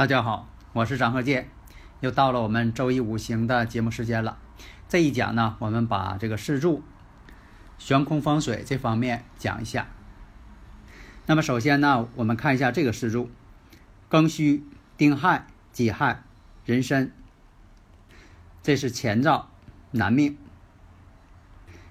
大家好，我是张鹤剑，又到了我们周一五行的节目时间了。这一讲呢，我们把这个四柱、悬空风水这方面讲一下。那么首先呢，我们看一下这个四柱：庚戌、丁亥、己亥、壬申。这是前兆男命。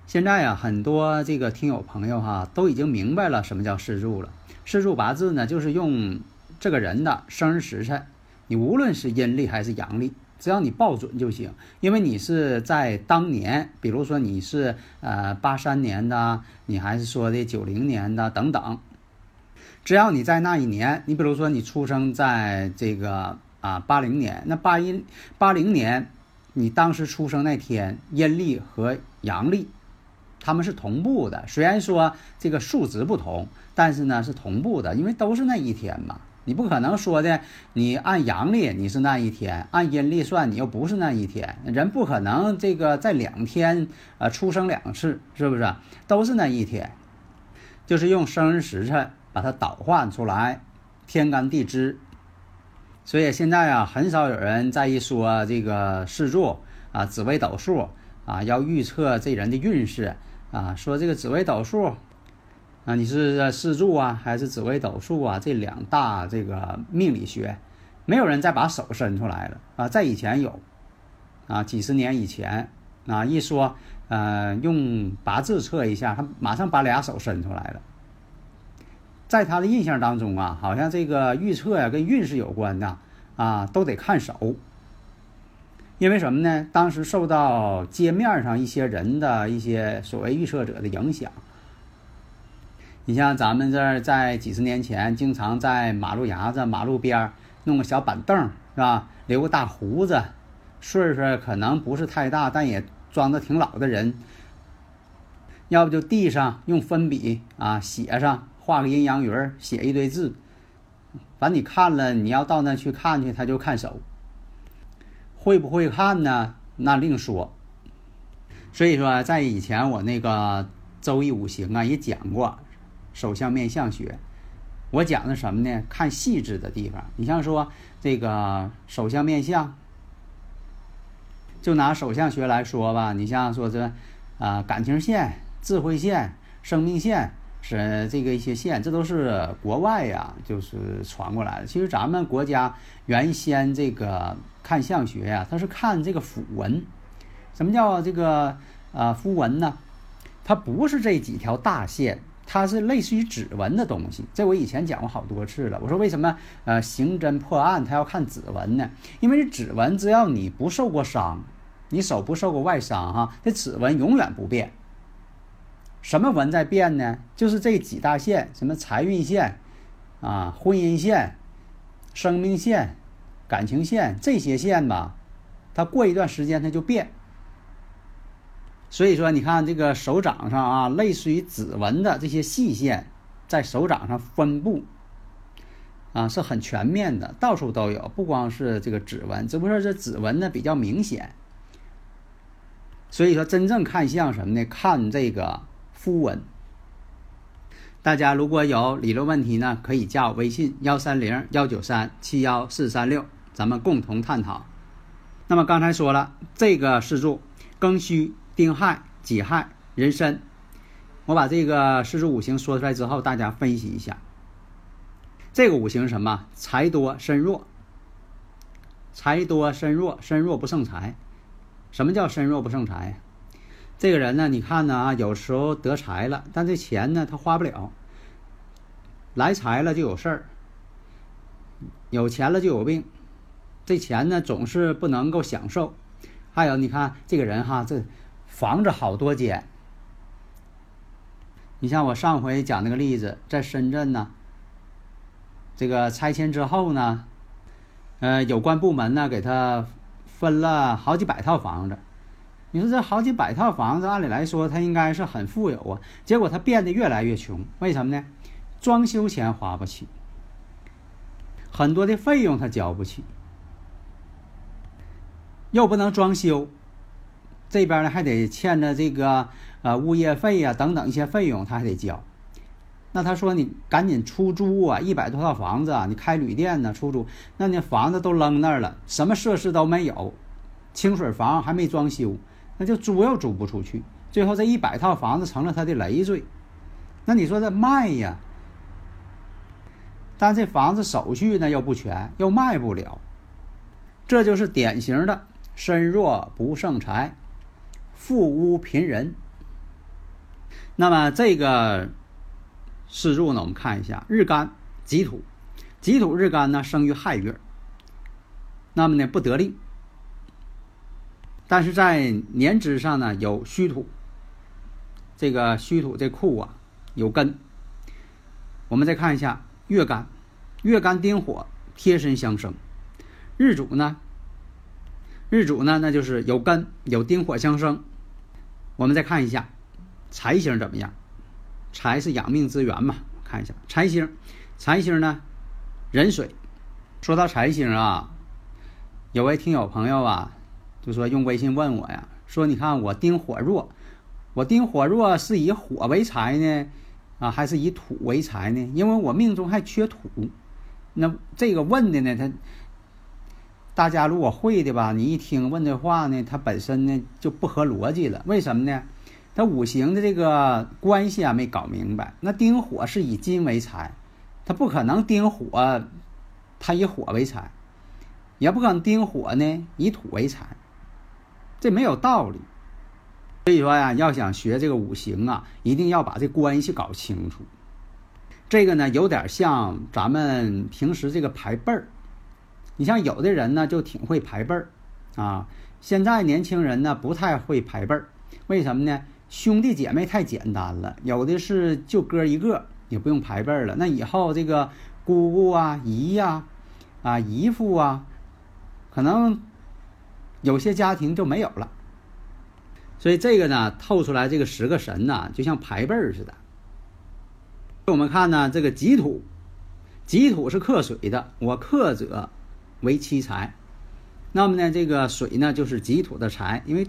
现在啊，很多这个听友朋友哈，都已经明白了什么叫四柱了。四柱八字呢，就是用。这个人的生日时辰，你无论是阴历还是阳历，只要你报准就行。因为你是在当年，比如说你是呃八三年的，你还是说的九零年的等等，只要你在那一年，你比如说你出生在这个啊八零年，那八一八零年，你当时出生那天阴历和阳历，他们是同步的。虽然说这个数值不同，但是呢是同步的，因为都是那一天嘛。你不可能说的，你按阳历你是那一天，按阴历算你又不是那一天。人不可能这个在两天呃出生两次，是不是？都是那一天，就是用生日时辰把它倒换出来，天干地支。所以现在啊，很少有人在意说这个四柱啊、紫微斗数啊，要预测这人的运势啊，说这个紫微斗数。啊，你是四柱啊，还是紫微斗数啊？这两大这个命理学，没有人再把手伸出来了啊。在以前有，啊，几十年以前啊，一说呃用八字测一下，他马上把俩手伸出来了。在他的印象当中啊，好像这个预测呀跟运势有关的啊，都得看手。因为什么呢？当时受到街面上一些人的一些所谓预测者的影响。你像咱们这儿在几十年前，经常在马路牙子、马路边儿弄个小板凳，是吧？留个大胡子，岁数可能不是太大，但也装的挺老的人。要不就地上用粉笔啊写上，画个阴阳鱼儿，写一堆字。反正你看了，你要到那去看去，他就看手。会不会看呢？那另说。所以说，在以前我那个周易五行啊也讲过。手相面相学，我讲的什么呢？看细致的地方。你像说这个手相面相，就拿手相学来说吧。你像说这啊感情线、智慧线、生命线是这个一些线，这都是国外呀，就是传过来的。其实咱们国家原先这个看相学呀，它是看这个符文。什么叫这个啊符文呢？它不是这几条大线。它是类似于指纹的东西。这我以前讲过好多次了。我说为什么呃刑侦破案他要看指纹呢？因为指纹只要你不受过伤，你手不受过外伤哈，这指纹永远不变。什么纹在变呢？就是这几大线，什么财运线啊、婚姻线、生命线、感情线这些线吧，它过一段时间它就变。所以说，你看这个手掌上啊，类似于指纹的这些细线，在手掌上分布啊是很全面的，到处都有，不光是这个指纹，只不过这指纹呢比较明显。所以说，真正看相什么呢？看这个肤纹。大家如果有理论问题呢，可以加我微信幺三零幺九三七幺四三六，咱们共同探讨。那么刚才说了，这个四柱庚戌。丁亥、己亥、壬申，我把这个四柱五行说出来之后，大家分析一下。这个五行什么？财多身弱。财多身弱，身弱不胜财。什么叫身弱不胜财？这个人呢，你看呢啊，有时候得财了，但这钱呢他花不了。来财了就有事儿，有钱了就有病。这钱呢总是不能够享受。还有你看这个人哈，这。房子好多间，你像我上回讲那个例子，在深圳呢，这个拆迁之后呢，呃，有关部门呢给他分了好几百套房子。你说这好几百套房子，按理来说他应该是很富有啊，结果他变得越来越穷。为什么呢？装修钱花不起，很多的费用他交不起，又不能装修。这边呢还得欠着这个呃物业费呀等等一些费用，他还得交。那他说你赶紧出租啊，一百多套房子啊，你开旅店呢出租，那你房子都扔那儿了，什么设施都没有，清水房还没装修，那就租又租不出去，最后这一百套房子成了他的累赘。那你说这卖呀？但这房子手续呢又不全，又卖不了，这就是典型的身弱不胜财。富屋贫人。那么这个四柱呢，我们看一下日干己土，己土日干呢生于亥月，那么呢不得令。但是在年支上呢有戌土，这个戌土这库啊有根。我们再看一下月干，月干丁火贴身相生，日主呢，日主呢那就是有根有丁火相生。我们再看一下财星怎么样？财是养命之源嘛？看一下财星，财星呢，壬水。说到财星啊，有位听友朋友啊，就说用微信问我呀，说你看我丁火弱，我丁火弱是以火为财呢，啊，还是以土为财呢？因为我命中还缺土。那这个问的呢，他大家如果会的吧，你一听问这话呢，它本身呢就不合逻辑了。为什么呢？它五行的这个关系啊没搞明白。那丁火是以金为财，它不可能丁火，它以火为财，也不可能丁火呢以土为财，这没有道理。所以说呀，要想学这个五行啊，一定要把这关系搞清楚。这个呢，有点像咱们平时这个排辈儿。你像有的人呢，就挺会排辈儿，啊，现在年轻人呢不太会排辈儿，为什么呢？兄弟姐妹太简单了，有的是就哥一个，也不用排辈儿了。那以后这个姑姑啊、姨呀、啊姨父啊，可能有些家庭就没有了。所以这个呢，透出来这个十个神呐，就像排辈儿似的。我们看呢，这个己土，己土是克水的，我克者。为七财，那么呢，这个水呢就是己土的财，因为，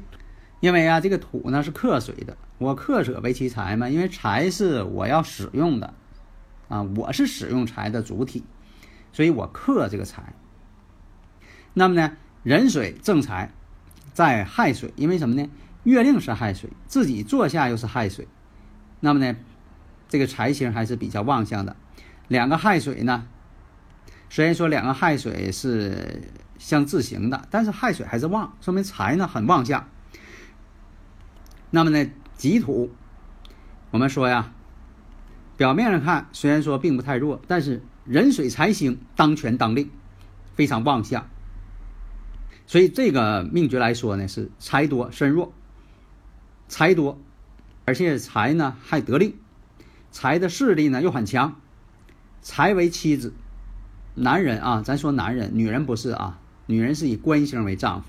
因为啊，这个土呢是克水的，我克者为其财嘛，因为财是我要使用的，啊，我是使用财的主体，所以我克这个财。那么呢，壬水正财在亥水，因为什么呢？月令是亥水，自己坐下又是亥水，那么呢，这个财星还是比较旺相的。两个亥水呢？虽然说两个亥水是相自行的，但是亥水还是旺，说明财呢很旺相。那么呢，己土，我们说呀，表面上看虽然说并不太弱，但是壬水财星当权当令，非常旺相。所以这个命局来说呢，是财多身弱，财多，而且财呢还得令，财的势力呢又很强，财为妻子，男人啊，咱说男人，女人不是啊，女人是以官星为丈夫，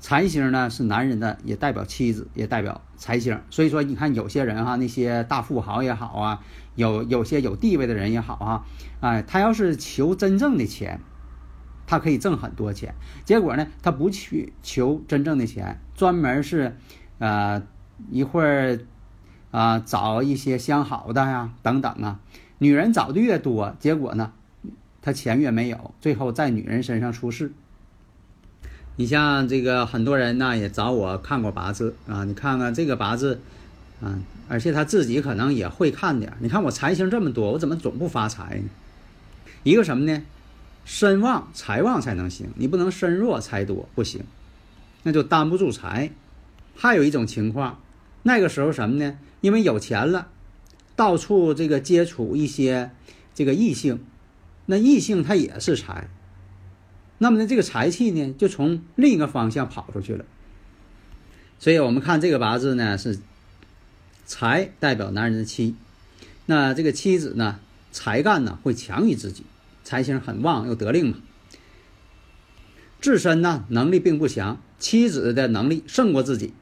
财星呢是男人的，也代表妻子，也代表财星。所以说，你看有些人哈，那些大富豪也好啊，有有些有地位的人也好啊，哎，他要是求真正的钱。他可以挣很多钱，结果呢，他不去求真正的钱，专门是，呃，一会儿啊找一些相好的呀，等等啊，女人找的越多，结果呢，他钱越没有，最后在女人身上出事。你像这个很多人呢也找我看过八字啊，你看看这个八字，啊，而且他自己可能也会看点。你看我财星这么多，我怎么总不发财呢？一个什么呢？身旺财旺才能行，你不能身弱财多不行，那就担不住财。还有一种情况，那个时候什么呢？因为有钱了，到处这个接触一些这个异性，那异性他也是财，那么呢这个财气呢就从另一个方向跑出去了。所以我们看这个八字呢是财代表男人的妻，那这个妻子呢才干呢会强于自己。财星很旺又得令嘛，自身呢能力并不强，妻子的能力胜过自己，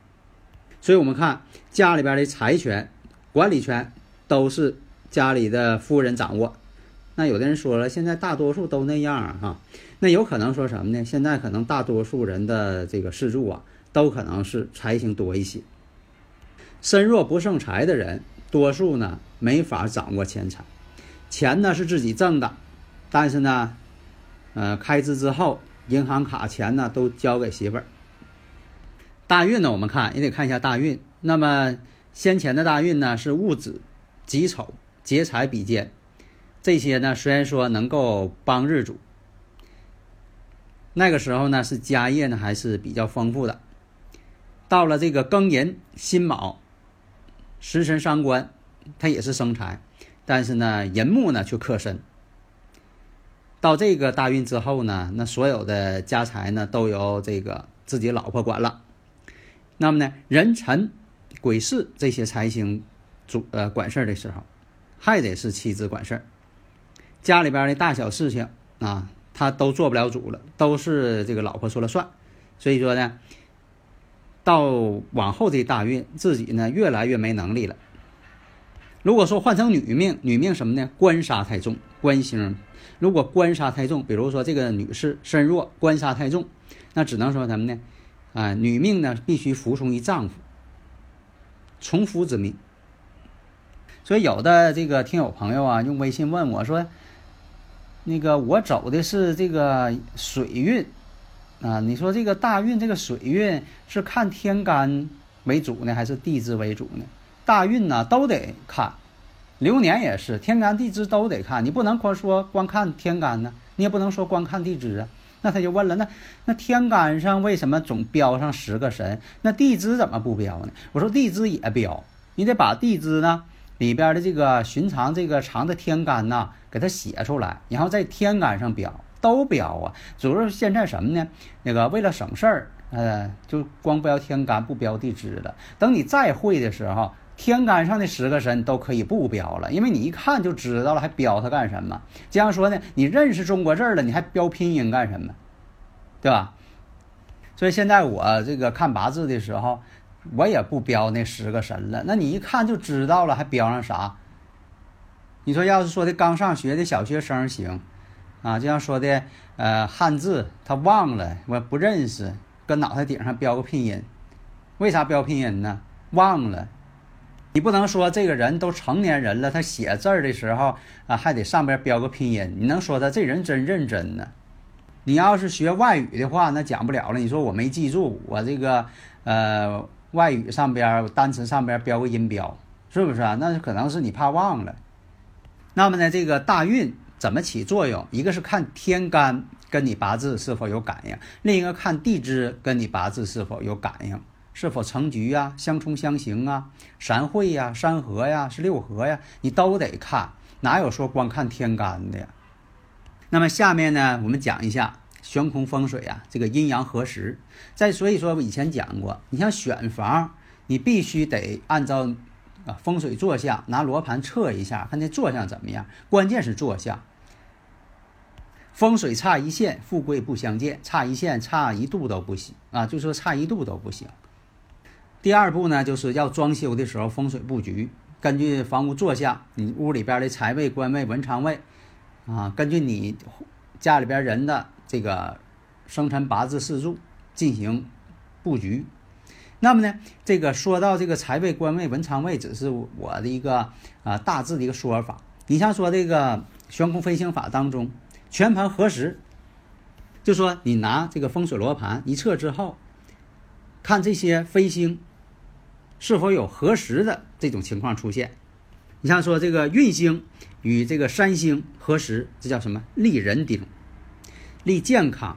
所以我们看家里边的财权、管理权都是家里的夫人掌握。那有的人说了，现在大多数都那样哈，那有可能说什么呢？现在可能大多数人的这个事柱啊，都可能是财星多一些。身弱不胜财的人，多数呢没法掌握钱财，钱呢是自己挣的。但是呢，呃，开支之后，银行卡钱呢都交给媳妇儿。大运呢，我们看也得看一下大运。那么先前的大运呢是戊子、己丑、劫财比肩，这些呢虽然说能够帮日主，那个时候呢是家业呢还是比较丰富的。到了这个庚寅、辛卯，食神伤官，它也是生财，但是呢寅木呢却克身。到这个大运之后呢，那所有的家财呢都由这个自己老婆管了。那么呢，人辰、癸巳这些财星主呃管事儿的时候，还得是妻子管事儿。家里边的大小事情啊，他都做不了主了，都是这个老婆说了算。所以说呢，到往后这大运，自己呢越来越没能力了。如果说换成女命，女命什么呢？官杀太重，官星。如果官杀太重，比如说这个女士身弱，官杀太重，那只能说什么呢？啊，女命呢必须服从于丈夫，从夫之命。所以有的这个听友朋友啊，用微信问我说：“那个我走的是这个水运啊，你说这个大运这个水运是看天干为主呢，还是地支为主呢？”大运呢都得看，流年也是天干地支都得看，你不能光说光看天干呢，你也不能说光看地支啊。那他就问了，那那天干上为什么总标上十个神？那地支怎么不标呢？我说地支也标，你得把地支呢里边的这个寻常这个长的天干呐给它写出来，然后在天干上标，都标啊。主要是现在什么呢？那个为了省事儿，呃，就光标天干不标地支了。等你再会的时候。天干上的十个神都可以不标了，因为你一看就知道了，还标它干什么？这样说呢，你认识中国字了，你还标拼音干什么？对吧？所以现在我这个看八字的时候，我也不标那十个神了。那你一看就知道了，还标上啥？你说要是说的刚上学的小学生行啊，就像说的呃汉字他忘了，我不认识，搁脑袋顶上标个拼音，为啥标拼音呢？忘了。你不能说这个人都成年人了，他写字儿的时候啊，还得上边标个拼音。你能说他这人真认真呢？你要是学外语的话，那讲不了了。你说我没记住，我这个呃外语上边单词上边标个音标，是不是啊？那可能是你怕忘了。那么呢，这个大运怎么起作用？一个是看天干跟你八字是否有感应，另一个看地支跟你八字是否有感应。是否成局啊，相冲相刑啊，三会呀，三合呀，是六合呀，你都得看，哪有说光看天干的呀？那么下面呢，我们讲一下悬空风水啊，这个阴阳合时。再所以说，以前讲过，你像选房，你必须得按照啊风水坐向，拿罗盘测一下，看那坐向怎么样。关键是坐向。风水差一线，富贵不相见；差一线，差一度都不行啊！就说差一度都不行。第二步呢，就是要装修的时候风水布局，根据房屋坐向，你屋里边的财位、官位、文昌位，啊，根据你家里边人的这个生辰八字四柱进行布局。那么呢，这个说到这个财位、官位、文昌位，只是我的一个啊大致的一个说法。你像说这个悬空飞行法当中。全盘合时，就说你拿这个风水罗盘一测之后，看这些飞星是否有合时的这种情况出现。你像说这个运星与这个山星合时，这叫什么？立人丁，立健康，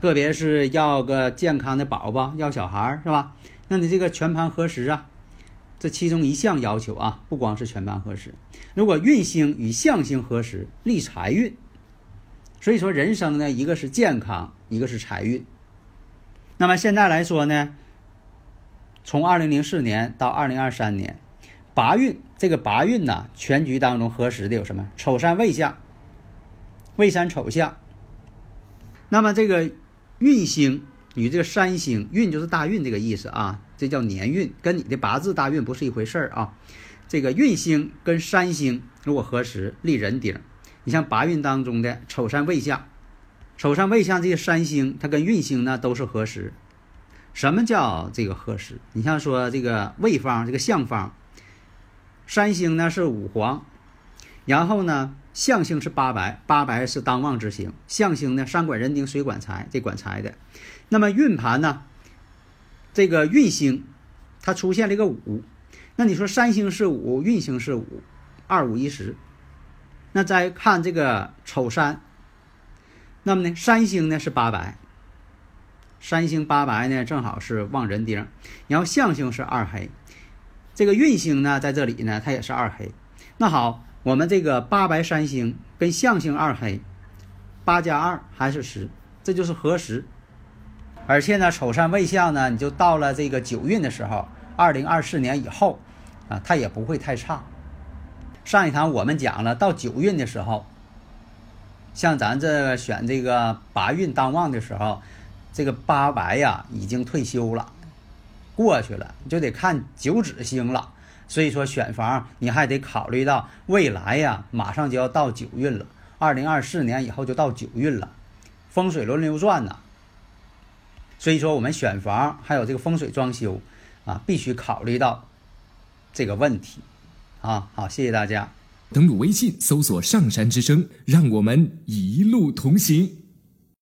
特别是要个健康的宝宝，要小孩是吧？那你这个全盘合时啊，这其中一项要求啊，不光是全盘合时，如果运星与相星合时，立财运。所以说，人生呢，一个是健康，一个是财运。那么现在来说呢，从二零零四年到二零二三年，八运这个八运呢，全局当中合时的有什么？丑山未相，未山丑相。那么这个运星与这个山星，运就是大运这个意思啊，这叫年运，跟你的八字大运不是一回事儿啊。这个运星跟山星如果合时，立人顶。你像八运当中的丑山未相，丑山未相这些三星，它跟运星呢都是合时。什么叫这个合时？你像说这个未方这个相方，三星呢是五黄，然后呢相星是八白，八白是当旺之星，相星呢山管人丁水管财，这管财的。那么运盘呢，这个运星它出现了一个五，那你说三星是五，运星是五，二五一十。那再看这个丑山，那么呢，三星呢是八白，三星八白呢正好是旺人丁，然后相星是二黑，这个运星呢在这里呢它也是二黑。那好，我们这个八白三星跟相星二黑，八加二还是十，这就是合十。而且呢，丑山未相呢，你就到了这个九运的时候，二零二四年以后啊，它也不会太差。上一堂我们讲了，到九运的时候，像咱这选这个八运当旺的时候，这个八白呀已经退休了，过去了，就得看九紫星了。所以说选房你还得考虑到未来呀，马上就要到九运了，二零二四年以后就到九运了，风水轮流转呐。所以说我们选房还有这个风水装修啊，必须考虑到这个问题。啊，好，谢谢大家。登录微信，搜索“上山之声”，让我们一路同行。